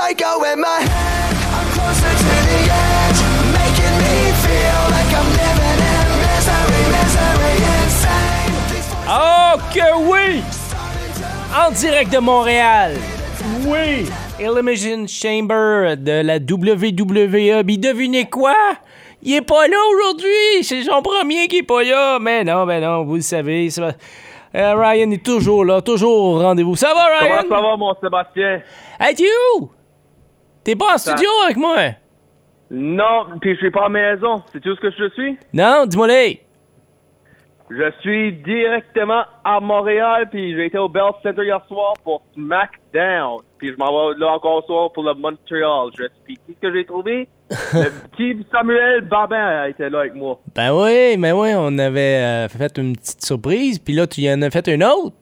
psycho in my head. I'm closer to the edge, making me feel like I'm living in misery, misery, insane. These voices Oh que oui! En direct de Montréal. Oui! Elimination Chamber de la WWE. Puis devinez quoi? Il est pas là aujourd'hui! C'est son premier qui est pas là! Mais non, mais non, vous le savez. pas- Euh, Ryan est toujours là, toujours au rendez-vous. Ça va, Ryan? Comment ça va, mon Sébastien? Hey? T'es pas en studio avec moi? Non, puis je suis pas à maison. Sais-tu où ce que je suis? Non, dis-moi les. Je suis directement à Montréal, puis j'ai été au Bell Center hier soir pour SmackDown. Puis je m'en vais là encore ce soir pour le Montreal. Je suis. Qu'est-ce que j'ai trouvé? le petit Samuel Babin était là avec moi. Ben oui, mais oui, on avait euh, fait une petite surprise, puis là, tu y en as fait une autre.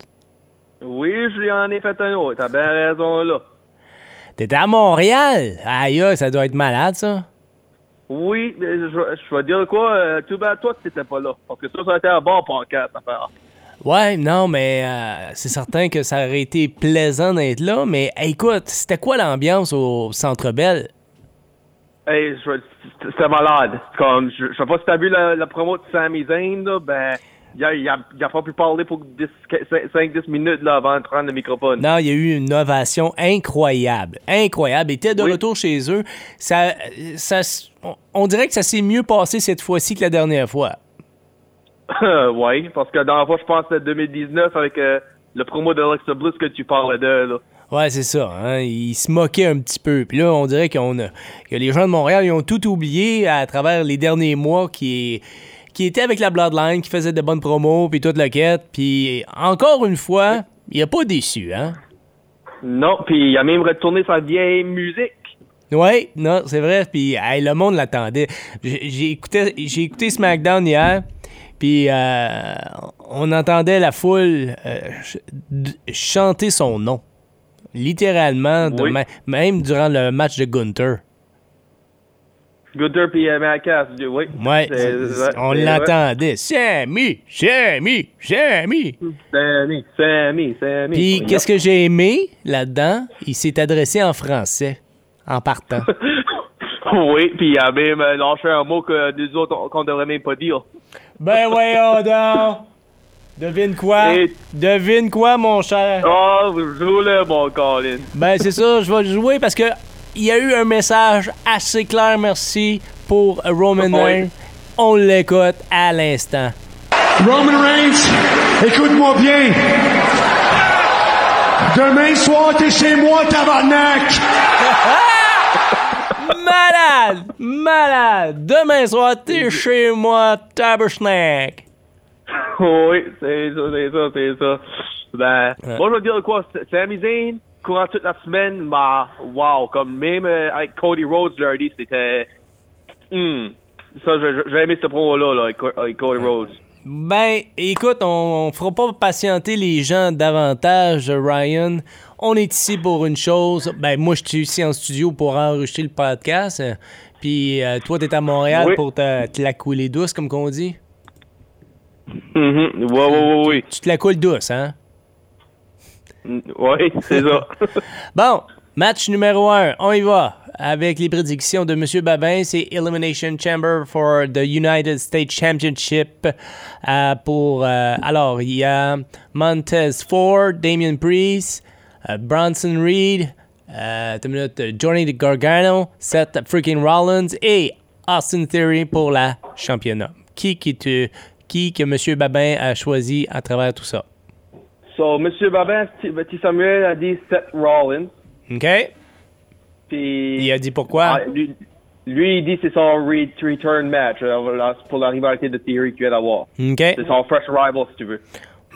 Oui, je lui en ai fait un autre. T'as bien raison là. T'étais à Montréal? Aïe, ça doit être malade, ça. Oui, mais je, je vais dire quoi? Euh, tout bad toi t'étais pas là. Parce que ça, ça a été un bon podcast à faire. Ouais, non, mais euh, c'est certain que ça aurait été plaisant d'être là, mais hey, écoute, c'était quoi l'ambiance au Centre Bell? Hey, je- c'était malade. Comme, je, je sais pas si t'as vu la, la promo de Sami Zayn, là, ben, il a, il a, il a pas pu parler pour 5-10 minutes, là, avant de prendre le microphone. Non, il y a eu une ovation incroyable. Incroyable. Il était de Oui. retour chez eux. Ça, ça, on- dirait que ça s'est mieux passé cette fois-ci que la dernière fois. ouais, parce que dans la fois, je pense que c'était 2019 avec euh, le promo d'Alexa Bliss que tu parlais de, là. Ouais, c'est ça. Hein? Ils se moquaient un petit peu. Puis là, on dirait qu'on a, que les gens de Montréal ils ont tout oublié à travers les derniers mois qui, qui étaient avec la Bloodline, qui faisaient de bonnes promos, puis toute la quête. Puis encore une fois, il a pas déçu, hein? Non, puis il a même retourné sa vieille musique. Oui, non, c'est vrai. Puis hey, le monde l'attendait. J'ai écouté, j'ai écouté SmackDown hier. Puis euh, on entendait la foule euh, ch- chanter son nom. Littéralement, Oui. même durant le match de Gunther. Gunther puis euh, Macas, oui. Ouais, on l'entendait. Sammy, Sammy, Sammy. Sammy, Sammy, Sammy. Puis qu'est-ce que j'ai aimé là-dedans? Il s'est adressé en français, en partant. oui, puis il a même euh, lâché un mot que nous autres, on- qu'on devrait même pas dire. ben voyons donc! Devine quoi? Et- Devine quoi, mon cher? Oh, joue-le, mon Colin. Ben c'est ça, je vais le jouer parce que il y a eu un message assez clair, merci, pour Roman. Reigns. On l'écoute à l'instant. Roman Reigns, écoute-moi bien. Demain soir, t'es chez moi, tabarnak! Malade! Malade! Demain soir, t'es chez moi, tabernacle. Oui, c'est ça, c'est ça, c'est ça. Ben, moi, je veux dire quoi, Sami Zayn, courant toute la semaine, bah, wow, comme même euh, avec Cody Rhodes, dit, c'était, hmm, ça, j'ai aimé ce promo-là, là, avec, Co- avec Cody Rhodes. Ben, écoute, on, on fera pas patienter les gens davantage, Ryan. On est ici pour une chose. Ben, moi, je suis ici en studio pour enregistrer le podcast. euh, Puis euh, toi, t'es à Montréal Oui. pour te, te la couler douce, comme qu'on dit. Mhm, ouais, ouais, ouais, ouais. Tu te la coules douce, hein? Ouais, c'est ça. Bon, match numéro 1, on y va. Avec les prédictions de M. Babin, c'est Elimination Chamber for the United States Championship. euh, pour, euh, alors, il y a Montez Ford, Damien Priest, euh, Bronson Reed, minute, Johnny Gargano, Seth freaking Rollins et Austin Theory pour la championnat. Qui, qui que M. Babin a choisi à travers tout ça? So, Monsieur Babin, Petit Samuel a dit Seth Rollins, OK? puis... Il a dit pourquoi? Ah, lui, lui, il dit que c'est son re- return match euh, pour la rivalité de Theory qu'il vient d'avoir. OK? C'est son fresh rival, si tu veux.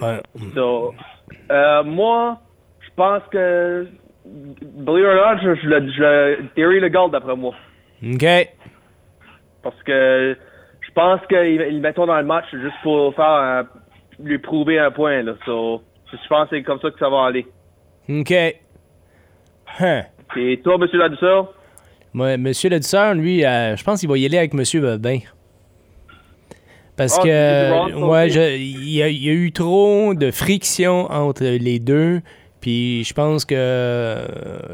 Ouais. So, euh, moi, je pense que, believe it or not, je, je, le- je, le- Theory le garde d'après moi. OK. Parce que je pense qu'ils ils le mettront dans le match juste pour faire un- lui prouver un point. Là. So, je pense que c'est comme ça que ça va aller. OK. Hein. Et toi, monsieur Ladouceur? Moi, Monsieur le Dusseur, lui, euh, je pense qu'il va y aller avec Monsieur Babin. Parce Ah, que, ouais, il y, a- il y a eu trop de friction entre les deux Puis je pense que euh,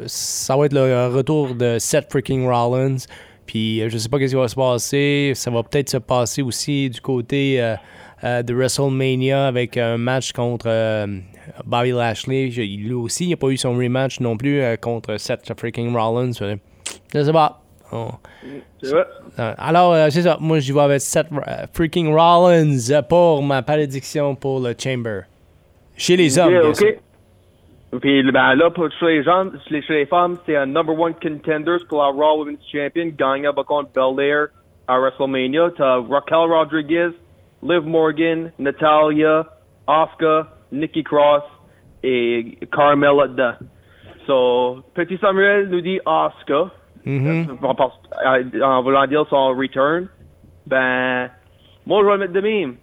ça va être le retour de Seth freaking Rollins. Puis euh, je sais pas ce qui va se passer. Ça va peut-être se passer aussi du côté euh, de WrestleMania avec un match contre euh, Bobby Lashley. Je- lui aussi, il n'a pas eu son rematch non plus euh, contre Seth freaking Rollins. Je sais pas. Vrai. euh, Alors, euh, c'est ça. Moi, j'y vais avec Seth euh, freaking Rollins euh, pour ma prédiction pour le Chamber. Chez les hommes, bien sûr. Puis ben, là, pour, chez, les gens, chez, les, femmes, c'est un number one contenders pour la Raw Women's Champion, gagnant contre Belair à WrestleMania. T'as Raquel Rodriguez, Liv Morgan, Natalia, Asuka, Nikki Cross et Carmella dedans. So, Petit Samuel nous dit Asuka. Mhm. en, par- en- en voulant dire son return, ben, moi, je vais le mettre de même.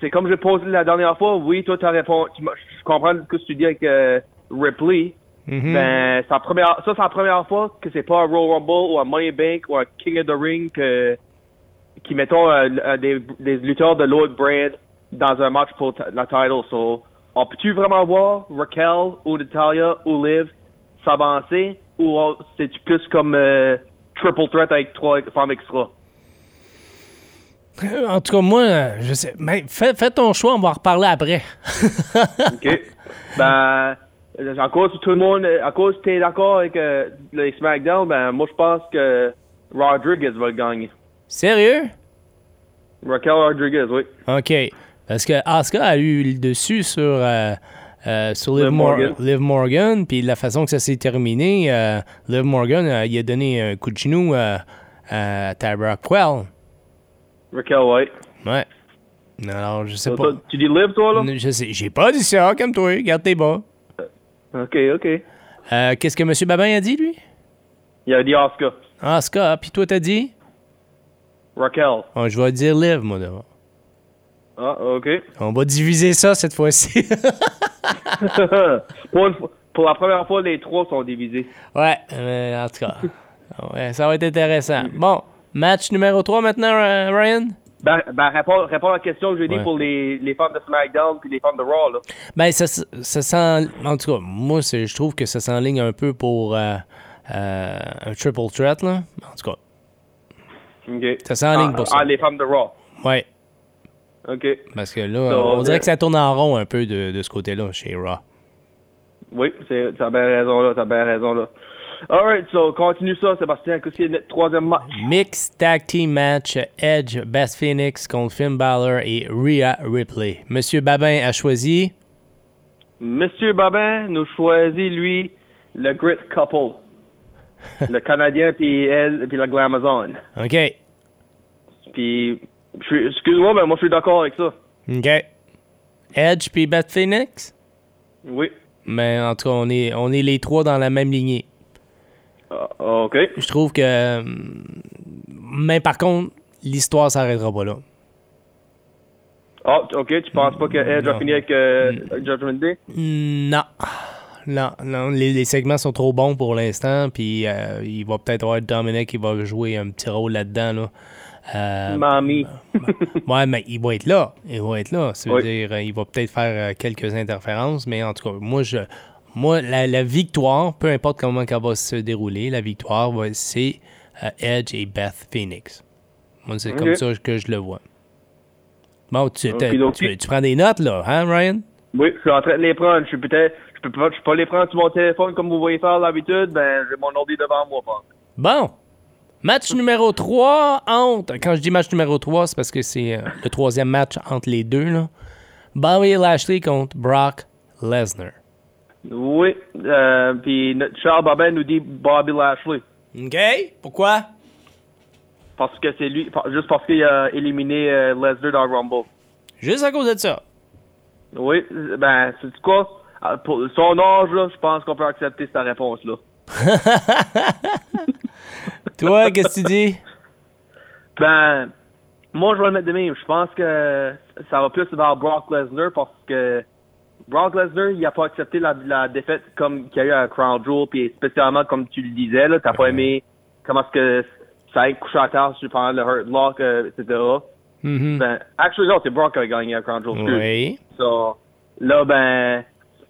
C'est comme j'ai posé la dernière fois. Oui, toi, t'as répondu. Je comprends ce que tu dis avec euh, Ripley. Mhm. Ben, c'est la première, ça, c'est la première fois que c'est pas un Royal Rumble ou un Money Bank ou un King of the Ring que, qui mettons euh, euh, des, des lutteurs de l'autre brand dans un match pour la title. So, on peut-tu vraiment voir Raquel ou Natalia ou Liv s'avancer ou c'est plus comme euh, triple threat avec trois femmes extra? En tout cas, moi, je sais. Mais fais, fais ton choix, on va en reparler après. OK. ben, à cause de tout le monde, à cause que t'es d'accord avec euh, les SmackDown, ben, moi, je pense que Rodriguez va le gagner. Sérieux? Raquel Rodriguez, oui. OK. Parce que Asuka a eu le dessus sur, euh, euh, sur Liv, Liv Mor- Morgan. Liv Morgan, puis la façon que ça s'est terminé, euh, Liv Morgan, il a donné un coup de genou à Tyra Quell. Raquel White. Ouais. Alors, je sais pas. tu dis live, toi, là? Je sais, j'ai pas dit ça, comme toi, garde tes bas. OK, OK. Qu'est-ce que M. Babin a dit, lui? Il a dit Oscar. Asuka, puis toi, t'as dit? Raquel. Oh, je vais dire Liv, moi, d'abord. Ah, OK. On va diviser ça cette fois-ci. pour, une fois- pour la première fois, les trois sont divisés. ouais, mais en tout cas. Ouais, ça va être intéressant. Bon, match numéro 3 maintenant, Ryan? Ben, ben réponds, réponds à la question que j'ai dit Ouais. pour les, les femmes de SmackDown puis les femmes de Raw, là. Ben, ça, ça sent. En tout cas, moi, je trouve que ça s'enligne un peu pour euh, euh, un triple threat, là. En tout cas, OK. Ça s'enligne ah, pour ça. Ah, les femmes de Raw. ouais. OK. Parce que là, So, on dirait euh, que ça tourne en rond un peu de, de ce côté-là, chez Raw. Oui, t'as bien raison, là. T'as bien raison, là. Alright, so, continue ça, Sébastien. Qu'est-ce qu'il y a notre troisième match? Mixed Tag Team Match Edge, Beth Phoenix contre Finn Balor et Rhea Ripley. Monsieur Babin a choisi? Monsieur Babin nous choisit, lui, le Grit Couple. le Canadien puis elle, puis la Glamazon. OK. Puis, excuse-moi, mais moi, je suis d'accord avec ça. OK. Edge puis Beth Phoenix? Oui. Mais en tout cas, on est, on est les trois dans la même lignée. Ah, OK. Je trouve que. Mais par contre, l'histoire s'arrêtera pas là. Ah, OK, tu penses pas que Edge a Non. fini avec euh, Judgment Day? Non. Non, non, les, les segments sont trop bons pour l'instant, puis euh, il va peut-être avoir Dominic qui va jouer un petit rôle là-dedans. Là. Euh, Mamie. ouais, mais il va être là. Il va être là. Ça veut Oui. dire, euh, il va peut-être faire quelques interférences, mais en tout cas, moi, je, moi la, la victoire, peu importe comment elle va se dérouler, la victoire, c'est euh, Edge et Beth Phoenix. Moi, c'est comme ça que je le vois. Bon, tu, tu, tu prends des notes, là, hein, Ryan? Oui, je suis en train de les prendre. Je suis peut-être, je peux pas, je peux pas les prendre sur mon téléphone comme vous voyez faire d'habitude. Ben, j'ai mon ordi devant moi. pas. Bon. Match numéro 3 entre. Quand je dis match numéro 3, c'est parce que c'est euh, le troisième match entre les deux. Là. Bobby Lashley contre Brock Lesnar. Oui, euh, puis notre Charles Babin nous dit Bobby Lashley. OK. Pourquoi? Parce que c'est lui, juste parce qu'il a éliminé euh, Lesnar dans le Rumble. Juste à cause de ça. Oui, ben, c'est quoi? Ah, Pour son âge, là, je pense qu'on peut accepter cette réponse-là. Toi, qu'est-ce que tu dis? Ben, moi, je vais le mettre de même. Je pense que ça va plus vers Brock Lesnar parce que Brock Lesnar, il a pas accepté la, la défaite comme qu'il y a eu à Crown Jewel, puis spécialement comme tu le disais, là, t'as pas aimé comment est-ce que ça a couché à terre sur- pendant le Hurt Lock, euh, etc. Mhm. Ben, actually, non, c'est Brock qui a gagné à Crown Jewel. Oui. So, là, ben,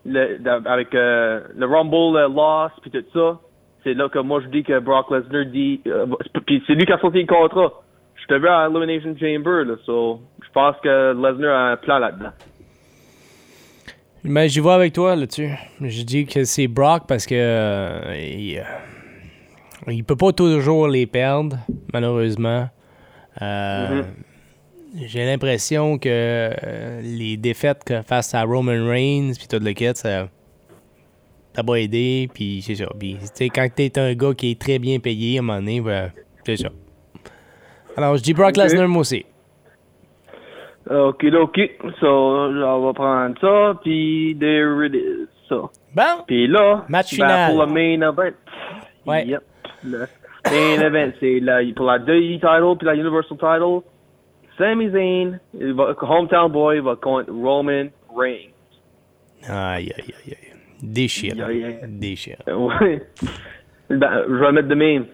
le, avec euh, le Rumble euh, loss puis tout ça, c'est là que moi je dis que Brock Lesnar dit, euh, puis c'est lui qui a sorti le contrat. Je te vu à Elimination Chamber là, so je pense que Lesnar a un plan là-dedans. Mais j'y vais avec toi là-dessus. Je dis que c'est Brock parce que euh, il, euh, il peut pas toujours les perdre, malheureusement. Euh, J'ai l'impression que euh, les défaites face à Roman Reigns puis tout le kit, ça ça va aider. Puis c'est ça. Puis quand t'es un gars qui est très bien payé à un moment donné, ben, c'est ça. Alors je dis Brock. Lesnar moi aussi. Ok, ok. So, on va prendre ça, puis there it is. So. Bon, Puis là, Match ben, final. pour le main event. Ouais. Yep. Le main event, c'est pour la WWE title puis la Universal title. Sami Zayn, va, hometown boy, va contre Roman Reigns. aïe aïe aïe aïe. Déchire. Aïe, aïe. Déchire. Ouais. Ben, je vais mettre de même.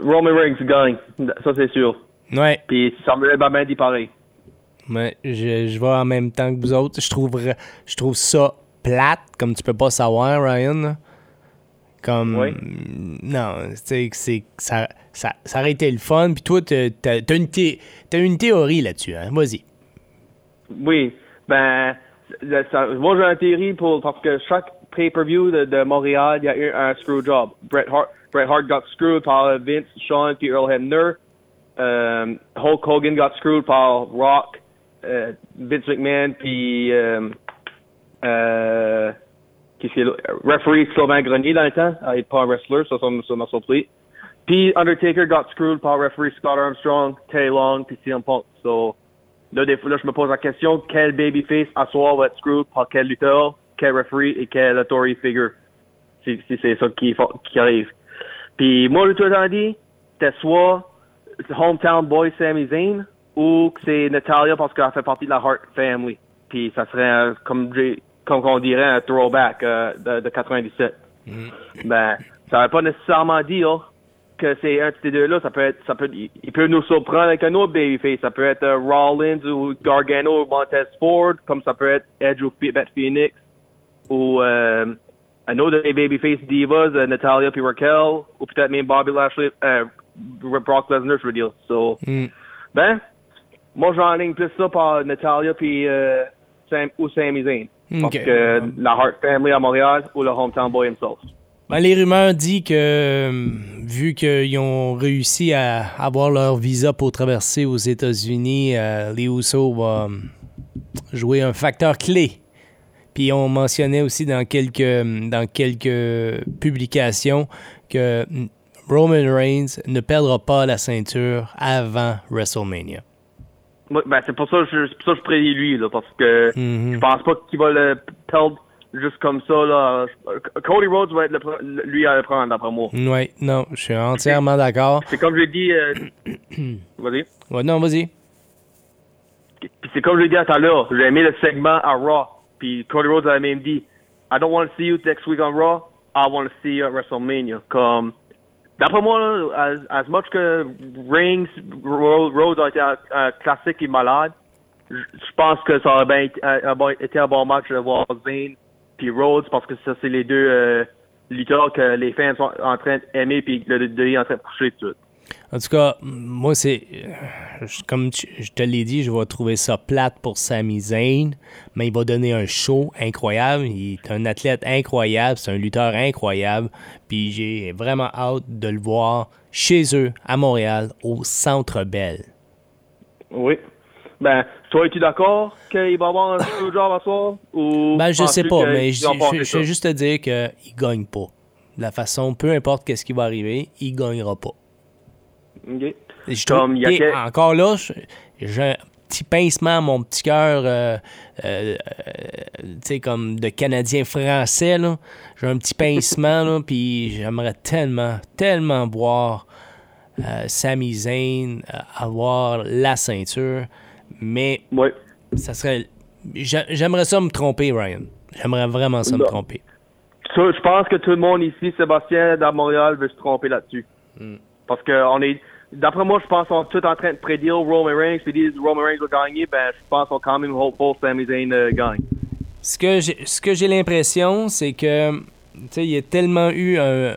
Roman Reigns gagne. Ça, c'est sûr. Ouais. Puis Samuel Baban dit pareil. Ouais, je, je vais en même temps que vous autres. Je trouve, je trouve ça plate, comme tu peux pas savoir, Ryan. Comme. Oui. Non, c'est. Ça, ça, ça aurait été le fun. Puis toi, t'as t'as une, thé- une théorie là-dessus, hein? Vas-y. Oui, ben, ça- moi j'ai un théorie pour, parce que chaque pay-per-view de, Montréal, il y a eu un screw job. Bret Hart, Bret Hart got screwed par Vince, Sean, puis Earl Hebner. Um, Hulk Hogan got screwed par Rock, euh, Vince McMahon, puis euh, euh, a là? referee Sylvain Grenier dans le temps, n'est pas un wrestler, ça, ça, m'a- surpris. Puis Undertaker got screwed par referee Scott Armstrong, Tay Long, puis CM Punk. So, Là, des fois, là, je me pose la question, quel babyface à soir va être screwed par quel lutteur, quel referee et quel authority figure? Si, si c'est ça qui, qui arrive. Puis moi, tout le temps dit, c'était soit Hometown Boy Sami Zayn ou que c'est Natalia parce qu'elle fait partie de la Hart Family. Puis ça serait, un- comme, j'ai- comme on dirait, un throwback euh, de, de 97. Ben, ça veut pas nécessairement dire que c'est un de ces deux-là. Ça peut être, ça peut, il peut nous surprendre avec un autre babyface. Ça peut être euh, Rollins ou Gargano ou Montez Ford, comme ça peut être Edge ou Beth Phoenix ou euh, un autre des babyface divas, euh, Natalia puis Raquel, ou peut-être même Bobby Lashley, euh, Brock Lesnar, je veux dire. So, Mm. ben, moi j'enligne plus ça par Natalia puis Sam, ou Sami Zayn. Parce Ok. que la Hart Family à Montréal ou le Hometown Boy himself. Ben, les rumeurs disent que, euh, vu qu'ils ont réussi à avoir leur visa pour traverser aux États-Unis, euh, les Usos vont euh, jouer un facteur clé. Puis on mentionnait aussi dans quelques, dans quelques publications que Roman Reigns ne perdra pas la ceinture avant WrestleMania. Ben, c'est pour ça que je, c'est pour ça que je prédis lui, là, parce que Mhm. je pense pas qu'il va le perdre juste comme ça, là. Cody Rhodes va être le, lui à le prendre, d'après moi. Oui, non, je suis entièrement d'accord. C'est comme j'ai dit, euh, vas-y. Ouais, non, vas-y. Puis c'est comme je l'ai dit tout à l'heure, j'ai aimé le segment à Raw. Puis Cody Rhodes a même dit, I don't want to see you next week on Raw, I want to see you at WrestleMania. Comme, d'après moi, as, as much que Ro- Rhodes a été un, classique et malade, je pense que ça aurait bien été un, bon, été un bon match de voir Zayn puis Rhodes parce que ça, c'est les deux euh, lutteurs que les fans sont en train d'aimer puis le WWE est en train de pousser tout. En tout cas, moi, c'est. euh, Comme tu- je te l'ai dit, je vais trouver ça plate pour Sami Zayn, mais il va donner un show incroyable. Il est un athlète incroyable, c'est un lutteur incroyable. Puis j'ai vraiment hâte de le voir chez eux, à Montréal, au Centre Bell. Oui. Ben, toi, es-tu d'accord qu'il va avoir un screw job à soir? Ou Ben, je sais pas, mais je vais juste te dire qu'il gagne pas. De la façon, peu importe qu'est-ce qui va arriver, il gagnera pas. Je Comme il y a Encore là, j'ai un petit pincement à mon petit cœur, euh, euh, euh, comme de Canadien français. J'ai un petit pincement, là, puis j'aimerais tellement, tellement voir euh, Sami Zayn euh, avoir la ceinture, mais Ouais. ça serait... j'a- J'aimerais ça me tromper, Ryan. J'aimerais vraiment ça me Non. tromper. Je pense que tout le monde ici, Sébastien, dans Montréal, veut se tromper là-dessus. Hmm. Parce que on est, d'après moi, je pense qu'on est tous en train de prédire Roman Reigns, puis disent Roman Reigns va gagner, ben, je pense qu'on quand même hopeful Sami Zayn euh, gagne. Ce que j'ai, ce que j'ai l'impression, c'est que, tu sais, il y a tellement eu un,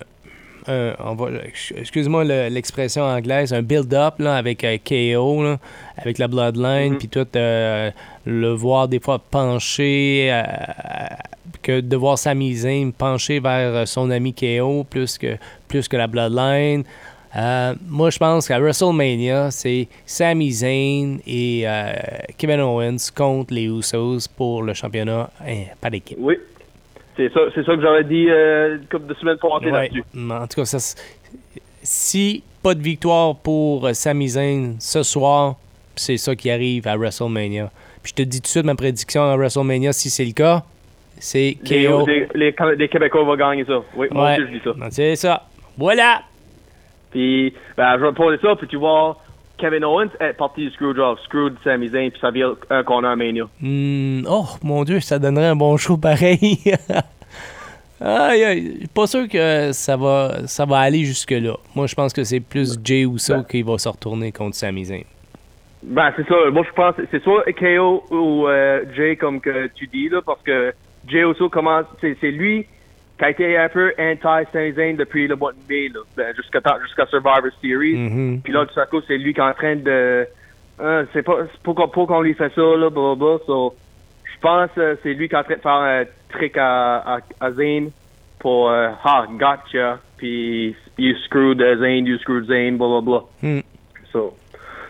un- on va, excuse-moi le- l'expression anglaise, un build-up là, avec euh, KO, là, avec la Bloodline, Mhm. puis tout, euh, le voir des fois pencher, euh, que de voir Sami Zayn pencher vers son ami KO plus que, plus que la Bloodline. Euh, moi, je pense qu'à WrestleMania, c'est Sami Zayn et euh, Kevin Owens contre les Usos pour le championnat hein, par équipe. Oui. C'est ça, c'est ça que j'avais dit euh, une couple de semaines passées Ouais. là-dessus. En tout cas, ça, si pas de victoire pour euh, Sami Zayn ce soir, c'est ça qui arrive à WrestleMania. Puis je te dis tout de suite ma prédiction à WrestleMania, si c'est le cas, c'est Les, KO. les, les, les Québécois vont gagner ça. Oui, moi aussi je dis ça. C'est ça. Voilà. Puis, ben, je vais poser ça, puis tu vois Kevin Owens est parti du Screwjob, Screwed Sami Zayn, puis ça vient un corner à Mania. Hmm, oh, mon Dieu, ça donnerait un bon show pareil. Aïe, aïe, pas sûr que ça va, ça va aller jusque-là. Moi, je pense que c'est plus Jay Uso Ben. qui va se retourner contre Sami Zayn. Ben, c'est ça. Moi, je pense que c'est soit KO ou euh, Jay, comme que tu dis, là, parce que Jay Uso commence, c'est lui qui a été un peu anti-Sami Zayn depuis le mois de mai, ben, jusqu'à Survivor Series. Mhm. Puis là, tout à coup, c'est lui qui est en train de... Hein, c'est pas c'est pas qu'on lui fait ça, là, blablabla. So, je pense que c'est lui qui est en train de faire un trick à, à, à Zayn pour euh, « Ah, gotcha », puis « You screwed Zayn, you screwed Zayn », blablabla. Hmm. So,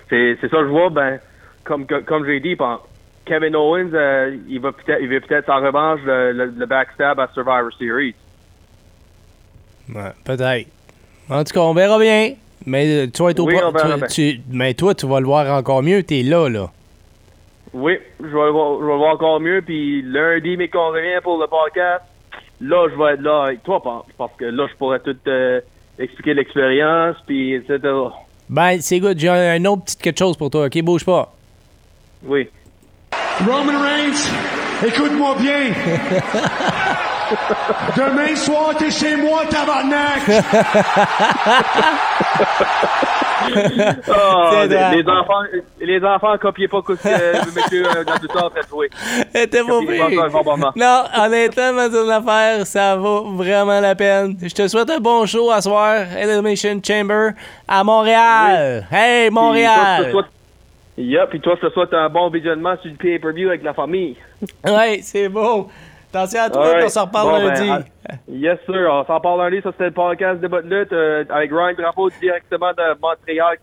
c'est ça que je vois, ben, comme, comme, comme j'ai dit, ben, Kevin Owens, euh, il va peut-être il va peut-être en revanche le, le, le backstab à Survivor Series. Ouais, peut-être. En tout cas, on verra bien. Mais euh, au Oui, pro- tu- tu- mais toi, tu vas le voir encore mieux. T'es là, là. Oui, je vais, le voir, je vais le voir encore mieux. Puis lundi, mais qu'on revient pour le podcast, là, je vais être là avec toi, parce- parce que là, je pourrais tout euh, expliquer l'expérience, puis etc. Ben, c'est good. J'ai un, un autre petit quelque chose pour toi. OK, bouge pas. Oui. Roman Reigns, écoute-moi bien. Demain soir, t'es chez moi, tabarnak. Ah, les, enfants, les enfants, copiez pas que euh, monsieur euh, dans tout ça en train de jouer. T'es pas pire. Non, honnêtement, ma une affaire, ça vaut vraiment la peine. Je te souhaite un bon show à soir, Elimination Chamber, à Montréal. Hey, Montréal! Yeah, puis toi, je te souhaite un bon visionnement sur le pay-per-view avec la famille. Ouais, c'est beau. Attention à toi, Alright. on s'en reparle Bon, ben, lundi. yes, sir. On s'en parle lundi. Ça, c'était le podcast de votre lutte euh, avec Ryan Drapeau directement de Montréal,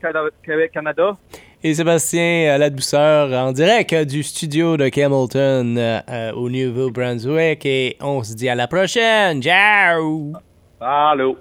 Québec, Canada. Et Sébastien à la douceur en direct euh, du studio de Hamilton euh, euh, au Nouveau-Brunswick. Et on se dit à la prochaine. Ciao! Allô.